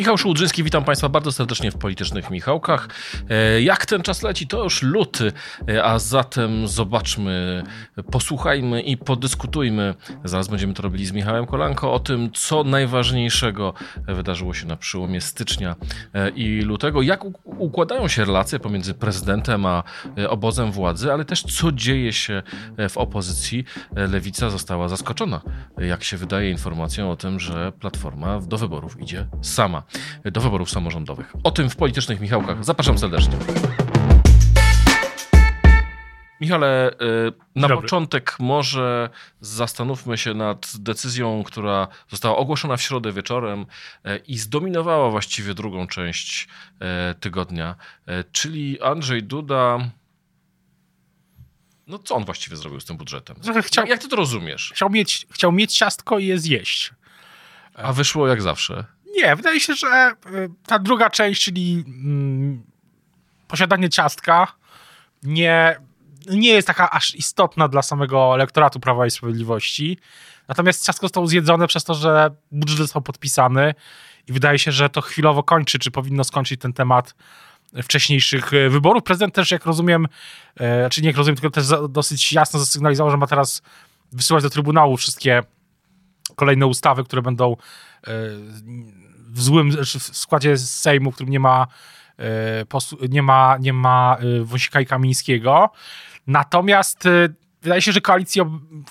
Michał Szułdrzyński, witam Państwa bardzo serdecznie w Politycznych Michałkach. E, Jak ten czas leci, to już luty, e, a zatem zobaczmy, posłuchajmy i podyskutujmy. Zaraz będziemy to robili z Michałem Kolanko o tym, co najważniejszego wydarzyło się na przełomie stycznia e, i lutego, jak układają się relacje pomiędzy prezydentem a obozem władzy, ale też co dzieje się w opozycji. Lewica została zaskoczona, jak się wydaje, informacją o tym, że Platforma do wyborów idzie sama do wyborów samorządowych. O tym w politycznych Michałkach. Zapraszam serdecznie. Michale, y, na dobry. początek może zastanówmy się nad decyzją, która została ogłoszona w środę wieczorem e, i zdominowała właściwie drugą część e, tygodnia, czyli Andrzej Duda. No co on właściwie zrobił z tym budżetem? Chciał, Jak ty to rozumiesz? chciał, mieć, chciał mieć ciastko i je zjeść. A wyszło jak zawsze. Nie, wydaje się, że y, ta druga część, czyli mm, posiadanie ciastka, nie, nie jest taka aż istotna dla samego elektoratu Prawa i Sprawiedliwości. Natomiast ciastko zostało zjedzone przez to, że budżet został podpisany i wydaje się, że to chwilowo kończy, czy powinno skończyć ten temat wcześniejszych y, wyborów. Prezydent też, jak rozumiem, e, czy nie jak rozumiem, tylko też dosyć jasno zasygnalizował, że ma teraz wysyłać do Trybunału wszystkie kolejne ustawy, które będą w złym znaczy w składzie Sejmu, w którym nie ma, e, nie ma, nie ma e, Wąsika i Kamińskiego. Natomiast e, wydaje się, że koalicji,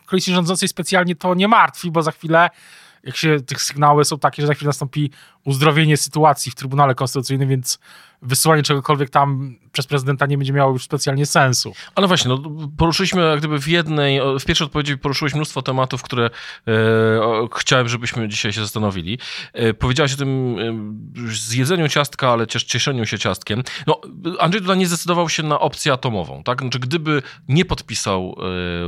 koalicji rządzącej specjalnie to nie martwi, bo za chwilę, jak się tych sygnały są takie, że za chwilę nastąpi uzdrowienie sytuacji w Trybunale Konstytucyjnym, więc wysyłanie czegokolwiek tam przez prezydenta nie będzie miało już specjalnie sensu. Ale właśnie, no, poruszyliśmy gdyby w jednej, w pierwszej odpowiedzi poruszyłeś mnóstwo tematów, które e, chciałem, żebyśmy dzisiaj się zastanowili. E, powiedziałeś o tym e, zjedzeniu ciastka, ale też cieszeniu się ciastkiem. No, Andrzej Duda nie zdecydował się na opcję atomową, tak? Znaczy, gdyby nie podpisał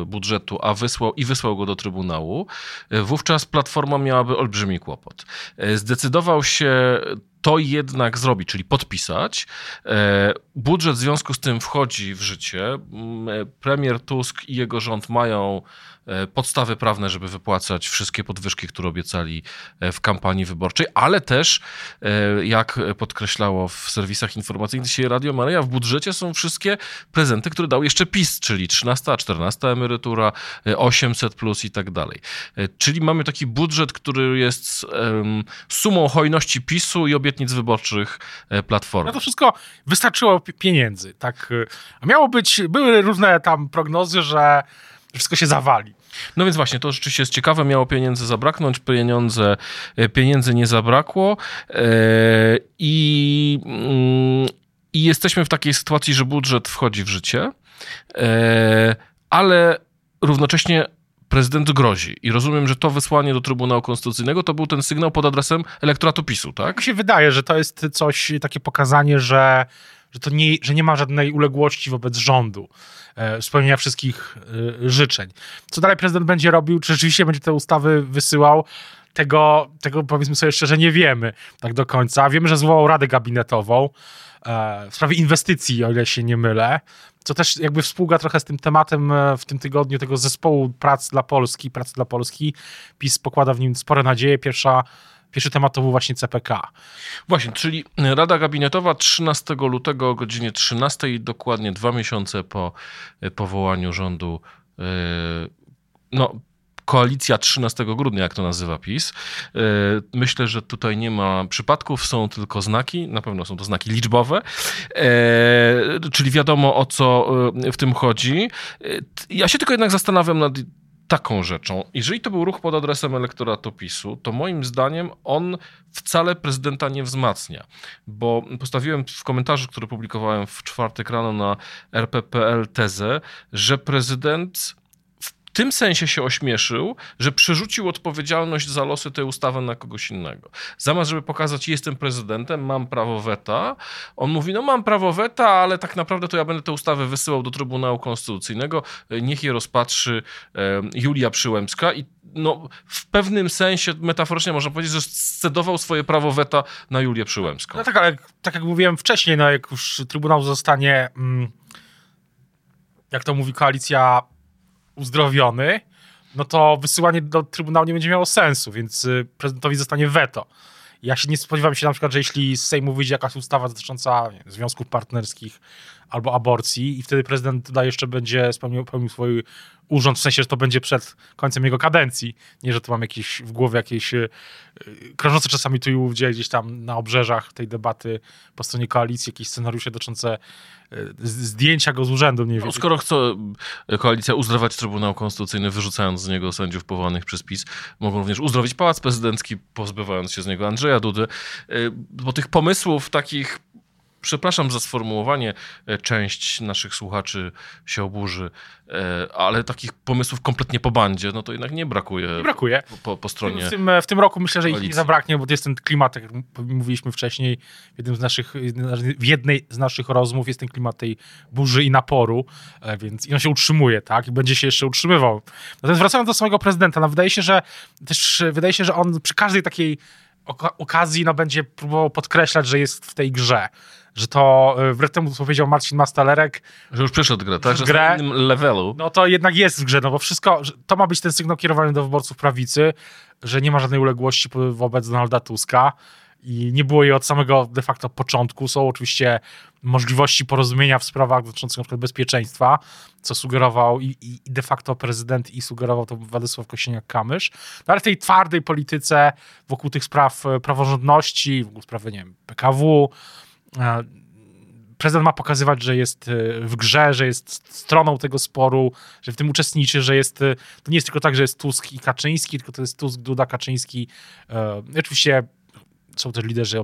e, budżetu, a wysłał i wysłał go do Trybunału, e, wówczas Platforma miałaby olbrzymi kłopot. E, zdecydował się to jednak zrobić, czyli podpisać. E, Budżet w związku z tym wchodzi w życie. M, e, Premier Tusk i jego rząd mają e, podstawy prawne, żeby wypłacać wszystkie podwyżki, które obiecali w kampanii wyborczej, ale też, jak podkreślało w serwisach informacyjnych dzisiaj Radio Maryja, w budżecie są wszystkie prezenty, które dał jeszcze PiS, czyli 13, 14 emerytura, e, 800 plus i tak dalej. Czyli mamy taki budżet, który jest sumą hojności PiSu i obietnic wyborczych e, Platformy. No to wszystko wystarczyło pi- pieniędzy, tak. y, A miało być, były różne tam prognozy, że wszystko się zawali. No więc właśnie, to rzeczywiście jest ciekawe. Miało pieniędzy zabraknąć, pieniądze, e, pieniędzy nie zabrakło e, i, mm, i jesteśmy w takiej sytuacji, że budżet wchodzi w życie, ale równocześnie prezydent grozi. I rozumiem, że to wysłanie do Trybunału Konstytucyjnego to był ten sygnał pod adresem elektoratu PiSu, tak? Mi się wydaje, że to jest coś, takie pokazanie, że, że, to nie, że nie ma żadnej uległości wobec rządu, e, spełnienia wszystkich e, życzeń. Co dalej prezydent będzie robił? Czy rzeczywiście będzie te ustawy wysyłał? Tego, tego powiedzmy sobie szczerze nie wiemy tak do końca. Wiemy, że zwołał Radę Gabinetową e, w sprawie inwestycji, o ile się nie mylę, co też jakby współgra trochę z tym tematem e, w tym tygodniu tego zespołu prac dla Polski, pracy dla Polski. PiS pokłada w nim spore nadzieje. Pierwsza, pierwszy temat to był właśnie CPK. Właśnie, czyli Rada Gabinetowa 13 lutego o godzinie 13, dokładnie dwa miesiące po e, powołaniu rządu, no, koalicja 13 grudnia, jak to nazywa PiS. E, Myślę, że tutaj nie ma przypadków, są tylko znaki, na pewno są to znaki liczbowe, E, czyli wiadomo o co e, w tym chodzi. Ja się tylko jednak zastanawiam nad taką rzeczą. Jeżeli to był ruch pod adresem elektoratu PiSu, to moim zdaniem on wcale prezydenta nie wzmacnia, bo postawiłem w komentarzu, który publikowałem w czwartek rano na rp.pl tezę, że prezydent tym sensie się ośmieszył, że przerzucił odpowiedzialność za losy tej ustawy na kogoś innego. Zamiast, żeby pokazać, jestem prezydentem, mam prawo weta, on mówi, no mam prawo weta, ale tak naprawdę to ja będę tę ustawę wysyłał do Trybunału Konstytucyjnego, niech je rozpatrzy Julia Przyłębska i no, w pewnym sensie metaforycznie można powiedzieć, że scedował swoje prawo weta na Julię Przyłębską. No tak, ale tak jak mówiłem wcześniej, no jak już Trybunał zostanie, mm, jak to mówi koalicja, uzdrowiony, no to wysyłanie do Trybunału nie będzie miało sensu, więc y, prezydentowi zostanie weto. Ja się nie spodziewam się na przykład, że jeśli z Sejmu wyjdzie jakaś ustawa dotycząca związków partnerskich albo aborcji i wtedy prezydent tutaj jeszcze będzie spełnił, spełnił swój urząd, w sensie, że to będzie przed końcem jego kadencji. Nie, że tu mam jakieś w głowie jakieś yy, krążące czasami tu i ówdzie gdzieś tam na obrzeżach tej debaty po stronie koalicji, jakieś scenariusze dotyczące yy, zdjęcia go z urzędu. Nie no, skoro chce koalicja uzdrowić Trybunał Konstytucyjny, wyrzucając z niego sędziów powołanych przez PiS, mogą również uzdrowić Pałac Prezydencki, pozbywając się z niego Andrzeja Dudy. Yy, bo tych pomysłów takich przepraszam za sformułowanie, e, część naszych słuchaczy się oburzy, e, ale takich pomysłów kompletnie po bandzie, no to jednak nie brakuje. Nie brakuje. Po, po stronie. W tym, w tym roku myślę, że ich nie zabraknie, bo jest ten klimat, jak mówiliśmy wcześniej, w, jednym z naszych, w jednej z naszych rozmów jest ten klimat tej burzy i naporu, e, więc i on się utrzymuje, tak? I będzie się jeszcze utrzymywał. Natomiast wracając do samego prezydenta, no wydaje się, że też wydaje się, że on przy każdej takiej okazji no, będzie próbował podkreślać, że jest w tej grze że to e, wbrew temu, co powiedział Marcin Mastalerek. Że już przeszedł grę, tak? Że grę, na innym levelu. No to jednak jest w grze, no bo wszystko, to ma być ten sygnał kierowany do wyborców prawicy, że nie ma żadnej uległości wobec Donalda Tuska i nie było jej od samego de facto początku. Są oczywiście możliwości porozumienia w sprawach dotyczących na przykład bezpieczeństwa, co sugerował i, i de facto prezydent i sugerował to Władysław Kosiniak-Kamysz. No ale w tej twardej polityce wokół tych spraw e, praworządności, wokół sprawy, nie wiem, PKW, prezydent ma pokazywać, że jest e, w grze, że jest stroną tego sporu, że w tym uczestniczy, że jest, e, to nie jest tylko tak, że jest Tusk i Kaczyński, tylko to jest Tusk, Duda, Kaczyński. E, oczywiście są też liderzy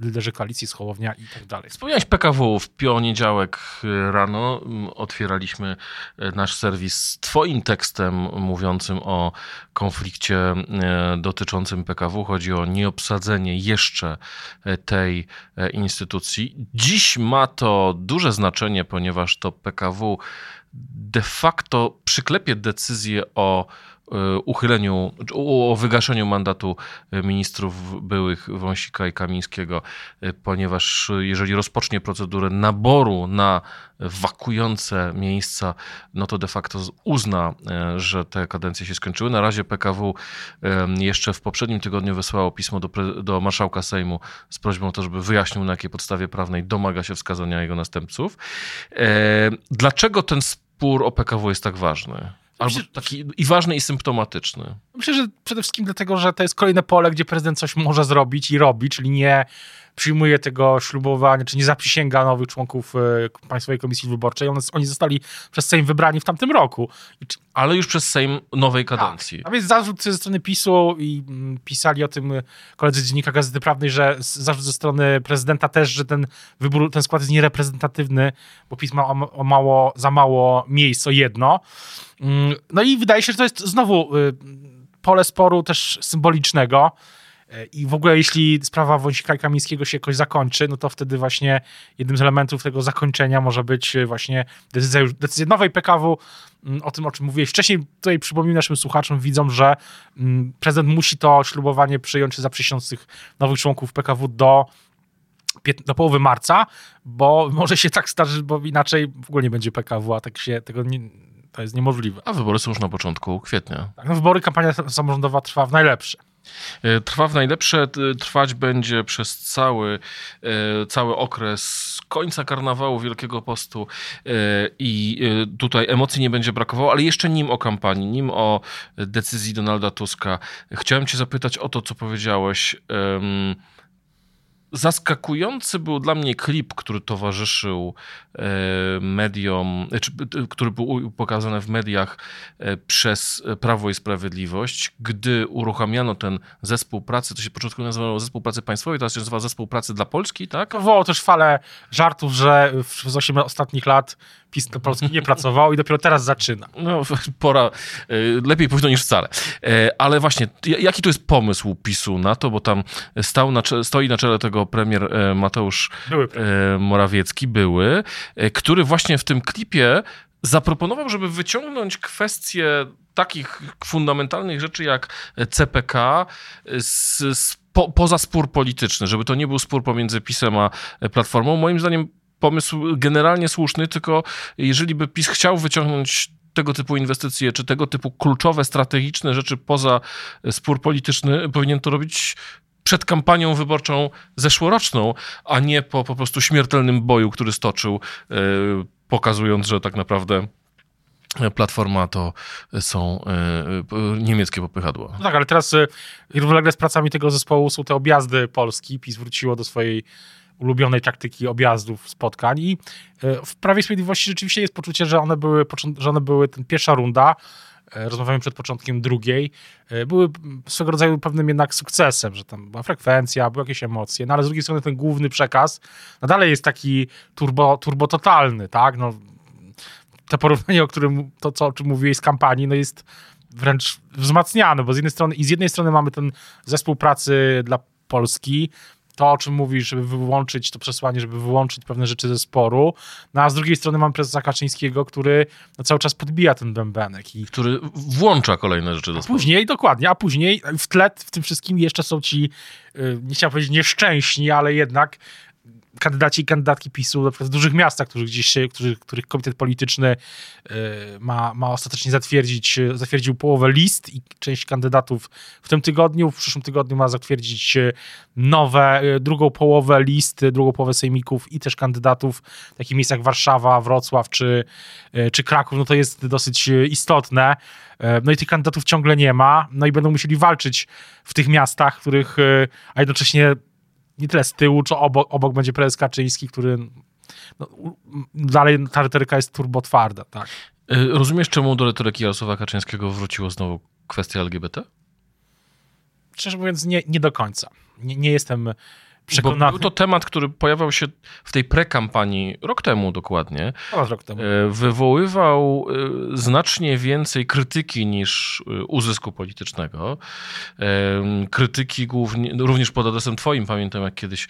liderzy koalicji Schołownia i tak dalej. Wspomniałeś PKW. W poniedziałek rano otwieraliśmy nasz serwis z twoim tekstem mówiącym o konflikcie dotyczącym PKW. Chodzi o nieobsadzenie jeszcze tej instytucji. Dziś ma to duże znaczenie, ponieważ to PKW de facto przyklepie decyzję o E, uchyleniu, o wygaszeniu mandatu ministrów byłych Wąsika i Kamińskiego, e, ponieważ jeżeli rozpocznie procedurę naboru na wakujące miejsca, no to de facto uzna, e, że te kadencje się skończyły. Na razie PKW jeszcze w poprzednim tygodniu wysłało pismo do, do marszałka Sejmu z prośbą o to, żeby wyjaśnił na jakiej podstawie prawnej domaga się wskazania jego następców. Dlaczego ten spór o PKW jest tak ważny? Albo taki i ważny, i symptomatyczny. Myślę, że przede wszystkim dlatego, że to jest kolejne pole, gdzie prezydent coś może zrobić i robi, czyli nie przyjmuje tego ślubowania, czy nie zaprzysięga nowych członków e, Państwowej Komisji Wyborczej. One, oni zostali przez Sejm wybrani w tamtym roku. Ale już przez Sejm nowej kadencji. Tak. A więc zarzut ze strony PiSu i mm, pisali o tym koledzy Dziennika Gazety Prawnej, że zarzut ze strony prezydenta też, że ten wybór, ten skład jest niereprezentatywny, bo PiS ma o, mało, za mało miejsc, o jedno. Mm, no i wydaje się, że to jest znowu y, pole sporu też symbolicznego. E, I w ogóle, jeśli sprawa Wąsika i Kamińskiego się jakoś zakończy, no to wtedy właśnie jednym z elementów tego zakończenia może być e, właśnie decyzja, decyzja nowej PKW, mm, o tym, o czym mówiłeś wcześniej. Tutaj przypomnę naszym słuchaczom, widzom, że mm, prezydent musi to ślubowanie przyjąć za tych nowych członków PKW do do połowy marca, bo może się tak zdarzyć, bo inaczej w ogóle nie będzie PKW, a tak się tego nie, to jest niemożliwe. A wybory są już na początku kwietnia. Tak, no wybory, kampania samorządowa trwa w najlepsze. E, trwa w najlepsze, trwać będzie przez cały, e, cały okres końca karnawału Wielkiego Postu e, i tutaj emocji nie będzie brakowało, ale jeszcze nim o kampanii, nim o decyzji Donalda Tuska, chciałem cię zapytać o to, co powiedziałeś Zaskakujący był dla mnie klip, który towarzyszył e, mediom, e, czy, który był pokazany w mediach e, przez Prawo i Sprawiedliwość, gdy uruchamiano ten zespół pracy, to się początku nazywało zespół pracy państwowej, teraz się nazywa zespół pracy dla Polski, tak? Wywołało też falę żartów, że przez 8 ostatnich lat PiS do Polski nie pracował i dopiero teraz zaczyna. No, pora, lepiej późno niż wcale. Ale właśnie, jaki to jest pomysł PiSu na to, bo tam stał na, stoi na czele tego premier e, Mateusz były. E, Morawiecki, były, e, który właśnie w tym klipie zaproponował, żeby wyciągnąć kwestie takich fundamentalnych rzeczy jak CPK z, z po, poza spór polityczny, żeby to nie był spór pomiędzy PiSem a Platformą. Moim zdaniem pomysł generalnie słuszny, tylko jeżeli by PiS chciał wyciągnąć tego typu inwestycje, czy tego typu kluczowe, strategiczne rzeczy poza spór polityczny, powinien to robić przed kampanią wyborczą zeszłoroczną, a nie po po prostu śmiertelnym boju, który stoczył, yy, pokazując, że tak naprawdę Platforma to są y, niemieckie popychadła. No tak, ale teraz równolegle z pracami tego zespołu są te objazdy Polski. PiS wróciło do swojej ulubionej taktyki objazdów, spotkań i w Prawie Sprawiedliwości rzeczywiście jest poczucie, że one były, że one były ten pierwsza runda, E, rozmawiamy przed początkiem drugiej, e, były swego rodzaju pewnym jednak sukcesem, że tam była frekwencja, były jakieś emocje, no ale z drugiej strony ten główny przekaz no dalej jest taki turbo, turbo totalny, tak? No, to porównanie, o którym, to co, o czym mówiłeś z kampanii, no jest wręcz wzmacniane, bo z jednej strony, i z jednej strony mamy ten zespół pracy dla Polski, to, o czym mówisz, żeby wyłączyć to przesłanie, żeby wyłączyć pewne rzeczy ze sporu, no a z drugiej strony mam prezesa Kaczyńskiego, który no, cały czas podbija ten bębenek. I... Który włącza kolejne rzeczy do sporu. Później, dokładnie, a później w tle w tym wszystkim jeszcze są ci, y, nie chciałem powiedzieć nieszczęśni, ale jednak kandydaci i kandydatki PiSu na przykład w dużych miastach, których gdzieś których, których komitet polityczny y, ma, ma ostatecznie zatwierdzić, y, zatwierdził połowę list i część kandydatów w tym tygodniu, w przyszłym tygodniu ma zatwierdzić y, nowe, drugą połowę list, drugą połowę sejmików i też kandydatów w takich miejscach jak Warszawa, Wrocław czy, czy Kraków, no to jest dosyć istotne. No i tych kandydatów ciągle nie ma, no i będą musieli walczyć w tych miastach, których, a jednocześnie nie tyle z tyłu, czy obok, obok będzie prezes Kaczyński, który no, dalej ta retoryka jest turbo twarda, tak. E, rozumiesz, czemu do retoryki Jarosława Kaczyńskiego wróciło znowu kwestia LGBT? Szczerze mówiąc, nie, nie do końca. Nie, nie jestem przekonany. Bo był to temat, który pojawiał się w tej prekampanii rok temu dokładnie. rok temu. E, wywoływał e, znacznie więcej krytyki niż e, uzysku politycznego. Krytyki głównie, również pod adresem twoim. Pamiętam, jak kiedyś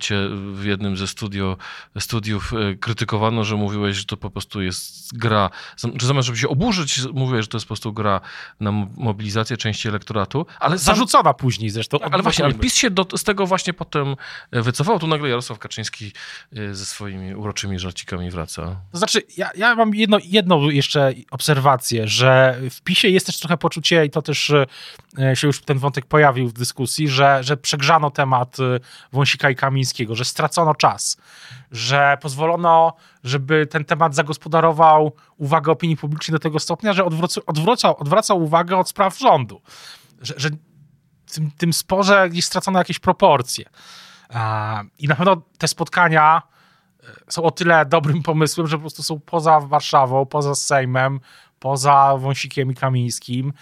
cię w jednym ze studio, studiów krytykowano, że mówiłeś, że to po prostu jest gra, że zamiast żeby się oburzyć, mówiłeś, że to jest po prostu gra na mobilizację części elektoratu. Ale Zarzucona później zresztą. Ale właśnie, ale PiS się do, z tego właśnie potem wycofał. Tu nagle Jarosław Kaczyński y, ze swoimi uroczymi żarcikami wraca. To znaczy, ja, ja mam jedno, jedną jeszcze obserwację, że w PiSie jest też trochę poczucie, i to też y, się już ten wątek pojawił w dyskusji, że, że przegrzano temat Wąsika i Kamińskiego, że stracono czas, że pozwolono, żeby ten temat zagospodarował uwagę opinii publicznej do tego stopnia, że odwracał, odwracał uwagę od spraw rządu. Że, że tym, tym sporze gdzieś stracono jakieś proporcje. I na pewno te spotkania e, są o tyle dobrym pomysłem, że po prostu są poza Warszawą, poza Sejmem, poza Wąsikiem i Kamińskim.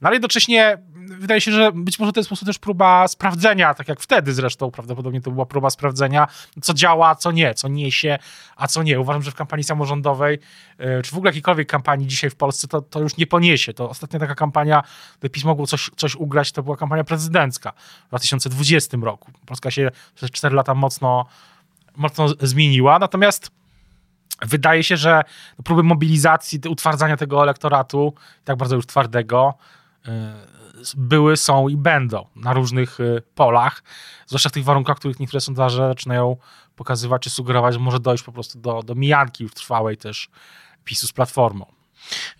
No ale jednocześnie wydaje się, że być może to jest po prostu też próba sprawdzenia, tak jak wtedy zresztą prawdopodobnie to była próba sprawdzenia, co działa, co nie, co niesie, a co nie. Uważam, że w kampanii samorządowej, e, czy w ogóle jakiejkolwiek kampanii dzisiaj w Polsce, to, to już nie poniesie. To ostatnia taka kampania, by PiS mogło coś, coś ugrać, to była kampania prezydencka w 2020 roku. Polska się przez 4 lata mocno, mocno zmieniła, natomiast wydaje się, że próby mobilizacji, utwardzania tego elektoratu, tak bardzo już twardego, E, były, są i będą na różnych e, polach, zwłaszcza w tych warunkach, w których niektóre sondaże zaczynają pokazywać czy sugerować, że może dojść po prostu do, do mijanki już trwałej też PiSu z Platformą.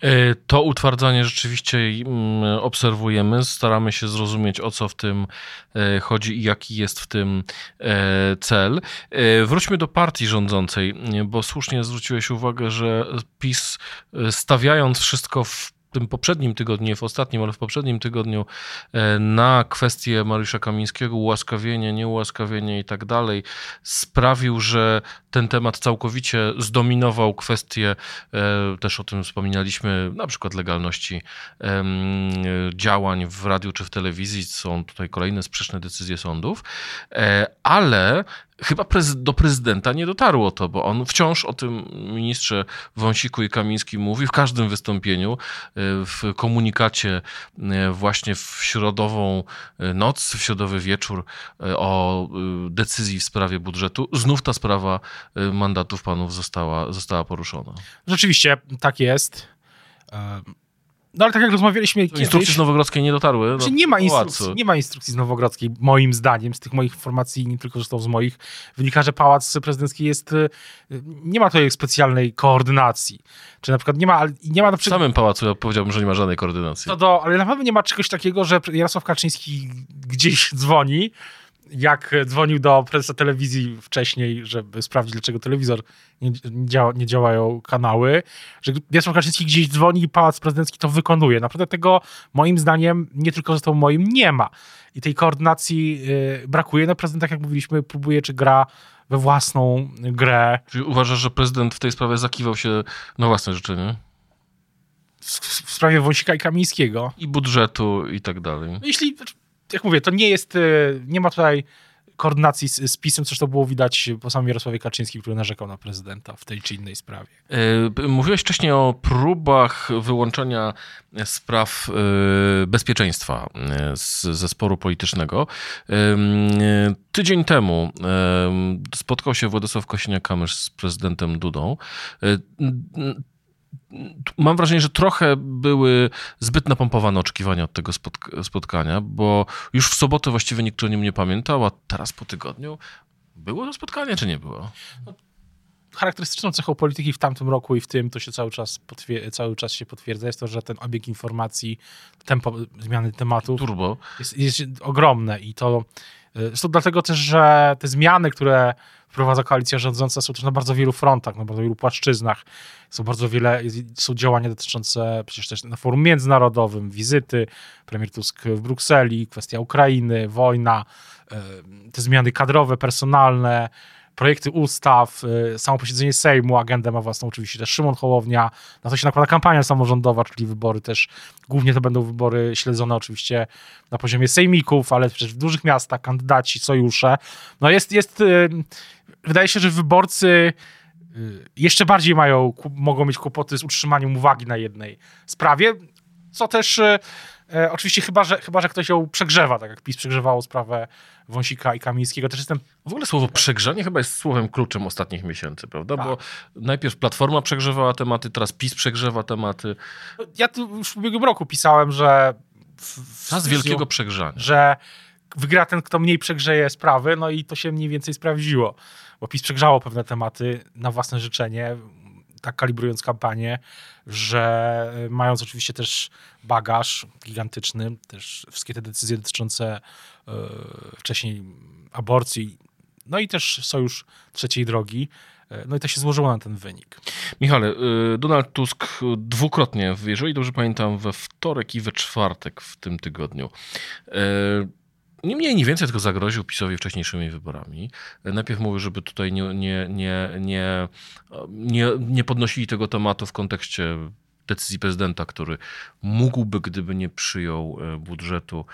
E, to utwardzanie rzeczywiście mm, obserwujemy, staramy się zrozumieć o co w tym chodzi i jaki jest w tym cel. Wróćmy do partii rządzącej, bo słusznie zwróciłeś uwagę, że PiS stawiając wszystko w tym poprzednim tygodniu, nie w ostatnim, ale w poprzednim tygodniu e, na kwestię Mariusza Kamińskiego, ułaskawienie, nieułaskawienie i tak dalej, sprawił, że ten temat całkowicie zdominował kwestię, e, też o tym wspominaliśmy, na przykład legalności działań w radiu czy w telewizji. Są tutaj kolejne sprzeczne decyzje sądów, e, ale chyba do prezydenta nie dotarło to, bo on wciąż o tym ministrze Wąsiku i Kamińskim mówi w każdym wystąpieniu, e, w komunikacie e, właśnie w środową e, noc, w środowy wieczór o decyzji w sprawie budżetu. Znów ta sprawa mandatów panów została, została poruszona. Rzeczywiście tak jest. No ale tak jak rozmawialiśmy kiedyś... Instrukcje z Nowogrodzkiej nie dotarły. No, znaczy, nie, ma instrukcji, nie ma instrukcji z Nowogrodzkiej, moim zdaniem, z tych moich informacji, nie tylko zresztą z moich, wynika, że Pałac Prezydencki jest... Y, nie ma tutaj specjalnej koordynacji. Czy na przykład nie ma... Nie ma na przykład, w samym Pałacu ja powiedziałbym, że nie ma żadnej koordynacji. To do, ale naprawdę nie ma czegoś takiego, że Jarosław Kaczyński gdzieś dzwoni jak dzwonił do prezesa telewizji wcześniej, żeby sprawdzić, dlaczego telewizor nie, działa, nie działają kanały, że Wiesław Kaczyński gdzieś dzwoni i Pałac Prezydencki to wykonuje. Naprawdę tego, moim zdaniem, nie tylko zresztą moim, nie ma. I tej koordynacji yy, brakuje. No prezydent, tak jak mówiliśmy, próbuje, czy gra we własną grę. Czyli uważasz, że prezydent w tej sprawie zakiwał się na własne życzenie? W, w sprawie Wąsika i Kamińskiego. I budżetu i tak dalej. No jeśli jak mówię, to nie jest, e, nie ma tutaj koordynacji z, z PiSem, to było widać po samym Jarosławie Kaczyńskim, który narzekał na prezydenta w tej czy innej sprawie. E, mówiłeś wcześniej o próbach wyłączenia spraw e, bezpieczeństwa ze sporu politycznego. Tydzień temu spotkał się Władysław Kosiniak-Kamysz z prezydentem Dudą mam wrażenie, że trochę były zbyt napompowane oczekiwania od tego spotkania, bo już w sobotę właściwie nikt o nim nie pamiętał, a teraz po tygodniu było to spotkanie, czy nie było? charakterystyczną cechą polityki w tamtym roku i w tym to się cały czas, cały czas się potwierdza, jest to, że ten obieg informacji, tempo zmiany tematów Turbo. Jest, jest ogromne i to Zresztą dlatego też, że te zmiany, które wprowadza koalicja rządząca są też na bardzo wielu frontach, na bardzo wielu płaszczyznach. Są bardzo wiele, są działania dotyczące przecież też na forum międzynarodowym, wizyty, premier Tusk w Brukseli, kwestia Ukrainy, wojna, te zmiany kadrowe, personalne, projekty ustaw, y, samo posiedzenie Sejmu, agendę ma własną oczywiście też Szymon Hołownia, na to się nakłada kampania samorządowa, czyli wybory też, głównie to będą wybory śledzone oczywiście na poziomie sejmików, ale też w dużych miastach, kandydaci, sojusze. No jest, jest y, wydaje się, że wyborcy y, jeszcze bardziej mają, mogą mieć kłopoty z utrzymaniem uwagi na jednej sprawie, co też E, oczywiście chyba że, chyba, że ktoś ją przegrzewa, tak jak PiS przegrzewało sprawę Wąsika i Kamińskiego. Też jestem... W ogóle słowo przegrzanie chyba jest słowem kluczem ostatnich miesięcy, prawda? Tak. Bo najpierw Platforma przegrzewała tematy, teraz PiS przegrzewa tematy. Ja tu już w ubiegłym roku pisałem, że... W, Czas wielkiego przegrzania. Że wygra ten, kto mniej przegrzeje sprawy, no i to się mniej więcej sprawdziło. Bo PiS przegrzało pewne tematy na własne życzenie tak kalibrując kampanię, że mając oczywiście też bagaż gigantyczny, też wszystkie te decyzje dotyczące yy, wcześniej aborcji, no i też sojusz trzeciej drogi, e, no i to się złożyło na ten wynik. Michale, Donald Tusk dwukrotnie, jeżeli dobrze pamiętam, we wtorek i we czwartek w tym tygodniu nie mniej, nie więcej, tylko zagroził PiSowi wcześniejszymi wyborami. Najpierw mówił, żeby tutaj nie, nie, nie, nie, nie, nie podnosili tego tematu w kontekście decyzji prezydenta, który mógłby, gdyby nie przyjął e, budżetu,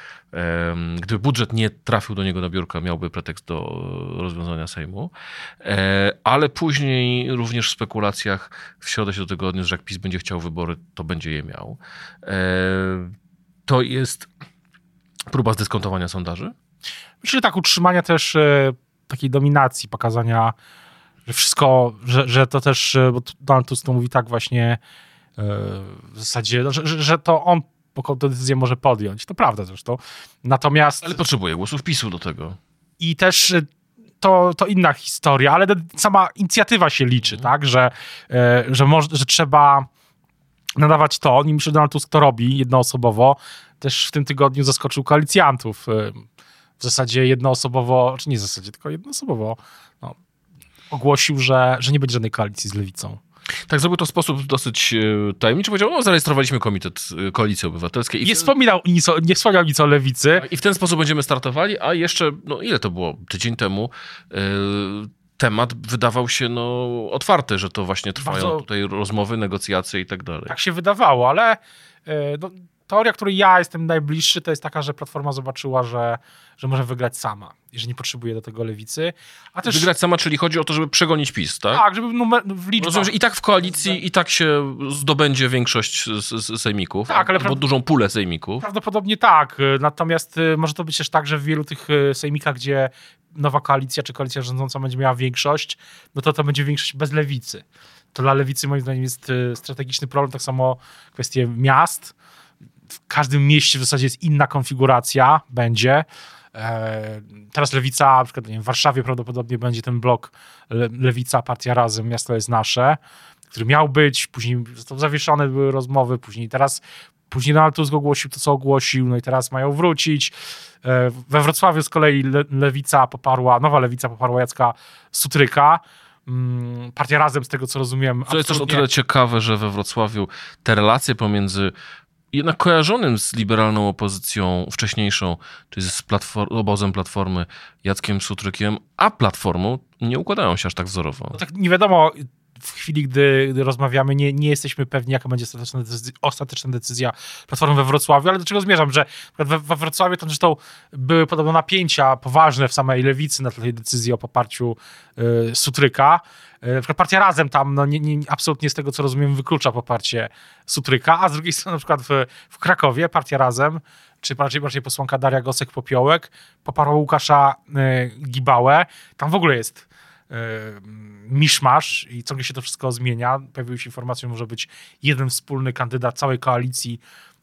gdyby budżet nie trafił do niego na biurka, miałby pretekst do rozwiązania Sejmu. E, ale później również w spekulacjach w środę się do tego odniósł, że jak PiS będzie chciał wybory, to będzie je miał. E, to jest próba zdyskontowania sondaży? Myślę, że tak, utrzymania też e, takiej dominacji, pokazania, że wszystko, że, że to też, e, bo Donald Tusk to mówi tak właśnie e, w zasadzie, no, że, że to on tę decyzję może podjąć. To prawda zresztą. Natomiast... Ale potrzebuje głosów PiSu do tego. I też to, to inna historia, ale sama inicjatywa się liczy, mhm. tak, że, że, może, że trzeba nadawać to. I myślę, że Donald Tusk to robi jednoosobowo. Też w tym tygodniu zaskoczył koalicjantów. Y, w zasadzie jednoosobowo, czy nie w zasadzie, tylko jednoosobowo no, ogłosił, że, że nie będzie żadnej koalicji z lewicą. Tak, zrobił to w sposób dosyć e, tajemniczy. Powiedział, no zarejestrowaliśmy Komitet e, Koalicji Obywatelskiej. Nie wspominał nic o, nie wspomniał nic o lewicy. I w ten sposób będziemy startowali, a jeszcze, no ile to było, tydzień temu, e, temat wydawał się no, otwarty, że to właśnie trwają Bardzo- tutaj rozmowy, negocjacje i tak dalej. Tak się wydawało, ale e, no, teoria, której ja jestem najbliższy, to jest taka, że Platforma zobaczyła, że, że może wygrać sama i że nie potrzebuje do tego lewicy. A też Wygrać sama, czyli chodzi o to, żeby przegonić PiS, tak? tak, żeby numer, w liczbach. Rozumiem, że i tak w koalicji, i tak się zdobędzie większość z, sejmików, Tak, ale albo pra- dużą pulę sejmików. Prawdopodobnie tak. Natomiast y, może to być też tak, że w wielu tych y, sejmikach, gdzie nowa koalicja czy koalicja rządząca będzie miała większość, no to to będzie większość bez lewicy. To dla lewicy moim zdaniem jest y, strategiczny problem. Tak samo kwestie miast. W każdym mieście w zasadzie jest inna konfiguracja, będzie. E, Teraz lewica, na przykład wiem, w Warszawie prawdopodobnie będzie ten blok le, lewica, partia razem, miasto jest nasze, który miał być, później został zawieszony, były rozmowy, później teraz Później Donald Tusk ogłosił to, co ogłosił, no i teraz mają wrócić. E, We Wrocławiu z kolei le, lewica poparła, nowa lewica poparła Jacka Sutryka. Mm, Partia Razem, z tego co rozumiem, To jest też o tyle ciekawe, że we Wrocławiu te relacje pomiędzy jednak kojarzonym z liberalną opozycją wcześniejszą, czyli z platform, obozem Platformy Jackiem Sutrykiem, a Platformą nie układają się aż tak wzorowo. No tak nie wiadomo, w chwili, gdy, rozmawiamy, nie, nie jesteśmy pewni, jaka będzie ostateczna decyzja, ostateczna decyzja Platformy we Wrocławiu, ale do czego zmierzam, że we, Wrocławiu to zresztą były podobno napięcia poważne w samej lewicy na tej decyzji o poparciu y, Sutryka. Y, na przykład partia Razem tam no, nie, nie, absolutnie z tego, co rozumiem, wyklucza poparcie Sutryka, a z drugiej strony na przykład w, w Krakowie partia Razem czy bardziej, bardziej posłanka Daria Gosek-Popiołek poparła Łukasza y, Gibałę. Tam w ogóle jest miszmasz i ciągle się to wszystko zmienia. Pojawiły się informacje, że może być jeden wspólny kandydat całej koalicji,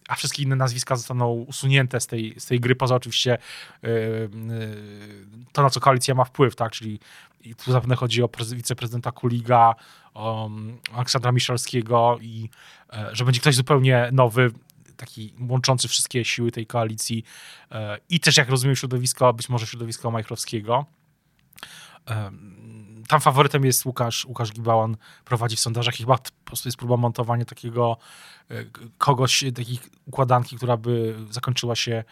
a wszystkie inne nazwiska zostaną usunięte z tej, z tej gry, poza oczywiście y, y, to, na co koalicja ma wpływ, tak, czyli i tu zapewne chodzi o prez- wiceprezydenta Kuliga, o um, Aleksandra Miszalskiego i e, że będzie ktoś zupełnie nowy, taki łączący wszystkie siły tej koalicji e, i też, jak rozumiem, środowisko, być może środowisko Majchrowskiego. Tam faworytem jest Łukasz, Łukasz Gibałan, prowadzi w sondażach i chyba po prostu jest próba montowania takiego e, kogoś, takiej układanki, która by zakończyła się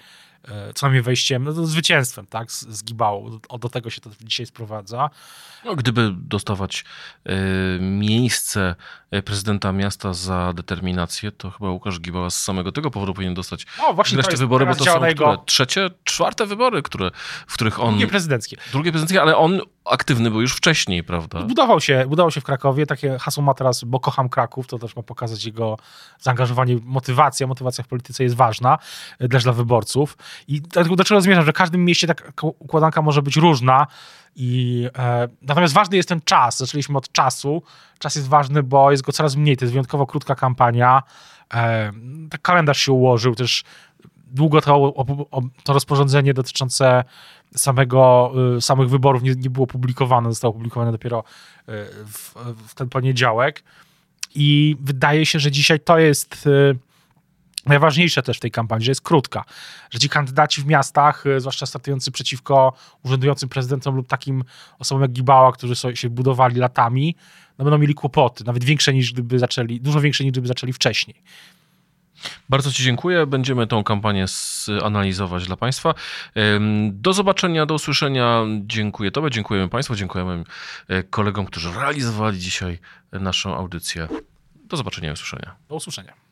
co najmniej wejściem, no, to zwycięstwem, tak, z, z Gibałą. O, do tego się to dzisiaj sprowadza. No, gdyby dostawać e, miejsce e, prezydenta miasta za determinację, to chyba Łukasz Gibała z samego tego powodu powinien dostać O, właśnie jest wybory, bo to są jego które? trzecie, czwarte wybory, które, w których on... drugie prezydenckie. drugie prezydenckie, ale on aktywny był już wcześniej, prawda? Budował się, budował się w Krakowie, takie hasło ma teraz, bo kocham Kraków, to też ma pokazać jego zaangażowanie, motywacja, motywacja w polityce jest ważna e, też dla wyborców i dlatego do czego zmierzam, że w każdym mieście taka układanka może być różna i e, natomiast ważny jest ten czas, zaczęliśmy od czasu, czas jest ważny, bo jest go coraz mniej, to jest wyjątkowo krótka kampania, e, tak kalendarz się ułożył, też. Długo to, to rozporządzenie dotyczące samego, y, samych wyborów nie, nie było publikowane, zostało opublikowane dopiero y, w, w ten poniedziałek. I wydaje się, że dzisiaj to jest y, najważniejsze też w tej kampanii, że jest krótka. Że ci kandydaci w miastach, y, zwłaszcza startujący przeciwko urzędującym prezydentom lub takim osobom jak Gibała, którzy się budowali latami, no będą mieli kłopoty, nawet większe niż gdyby zaczęli, dużo większe niż gdyby zaczęli wcześniej. Bardzo Ci dziękuję. Będziemy tą kampanię analizować dla Państwa. Do zobaczenia, do usłyszenia. Dziękuję Tobie, dziękujemy Państwu, dziękujemy e, kolegom, którzy realizowali dzisiaj naszą audycję. Do zobaczenia i usłyszenia. Do usłyszenia.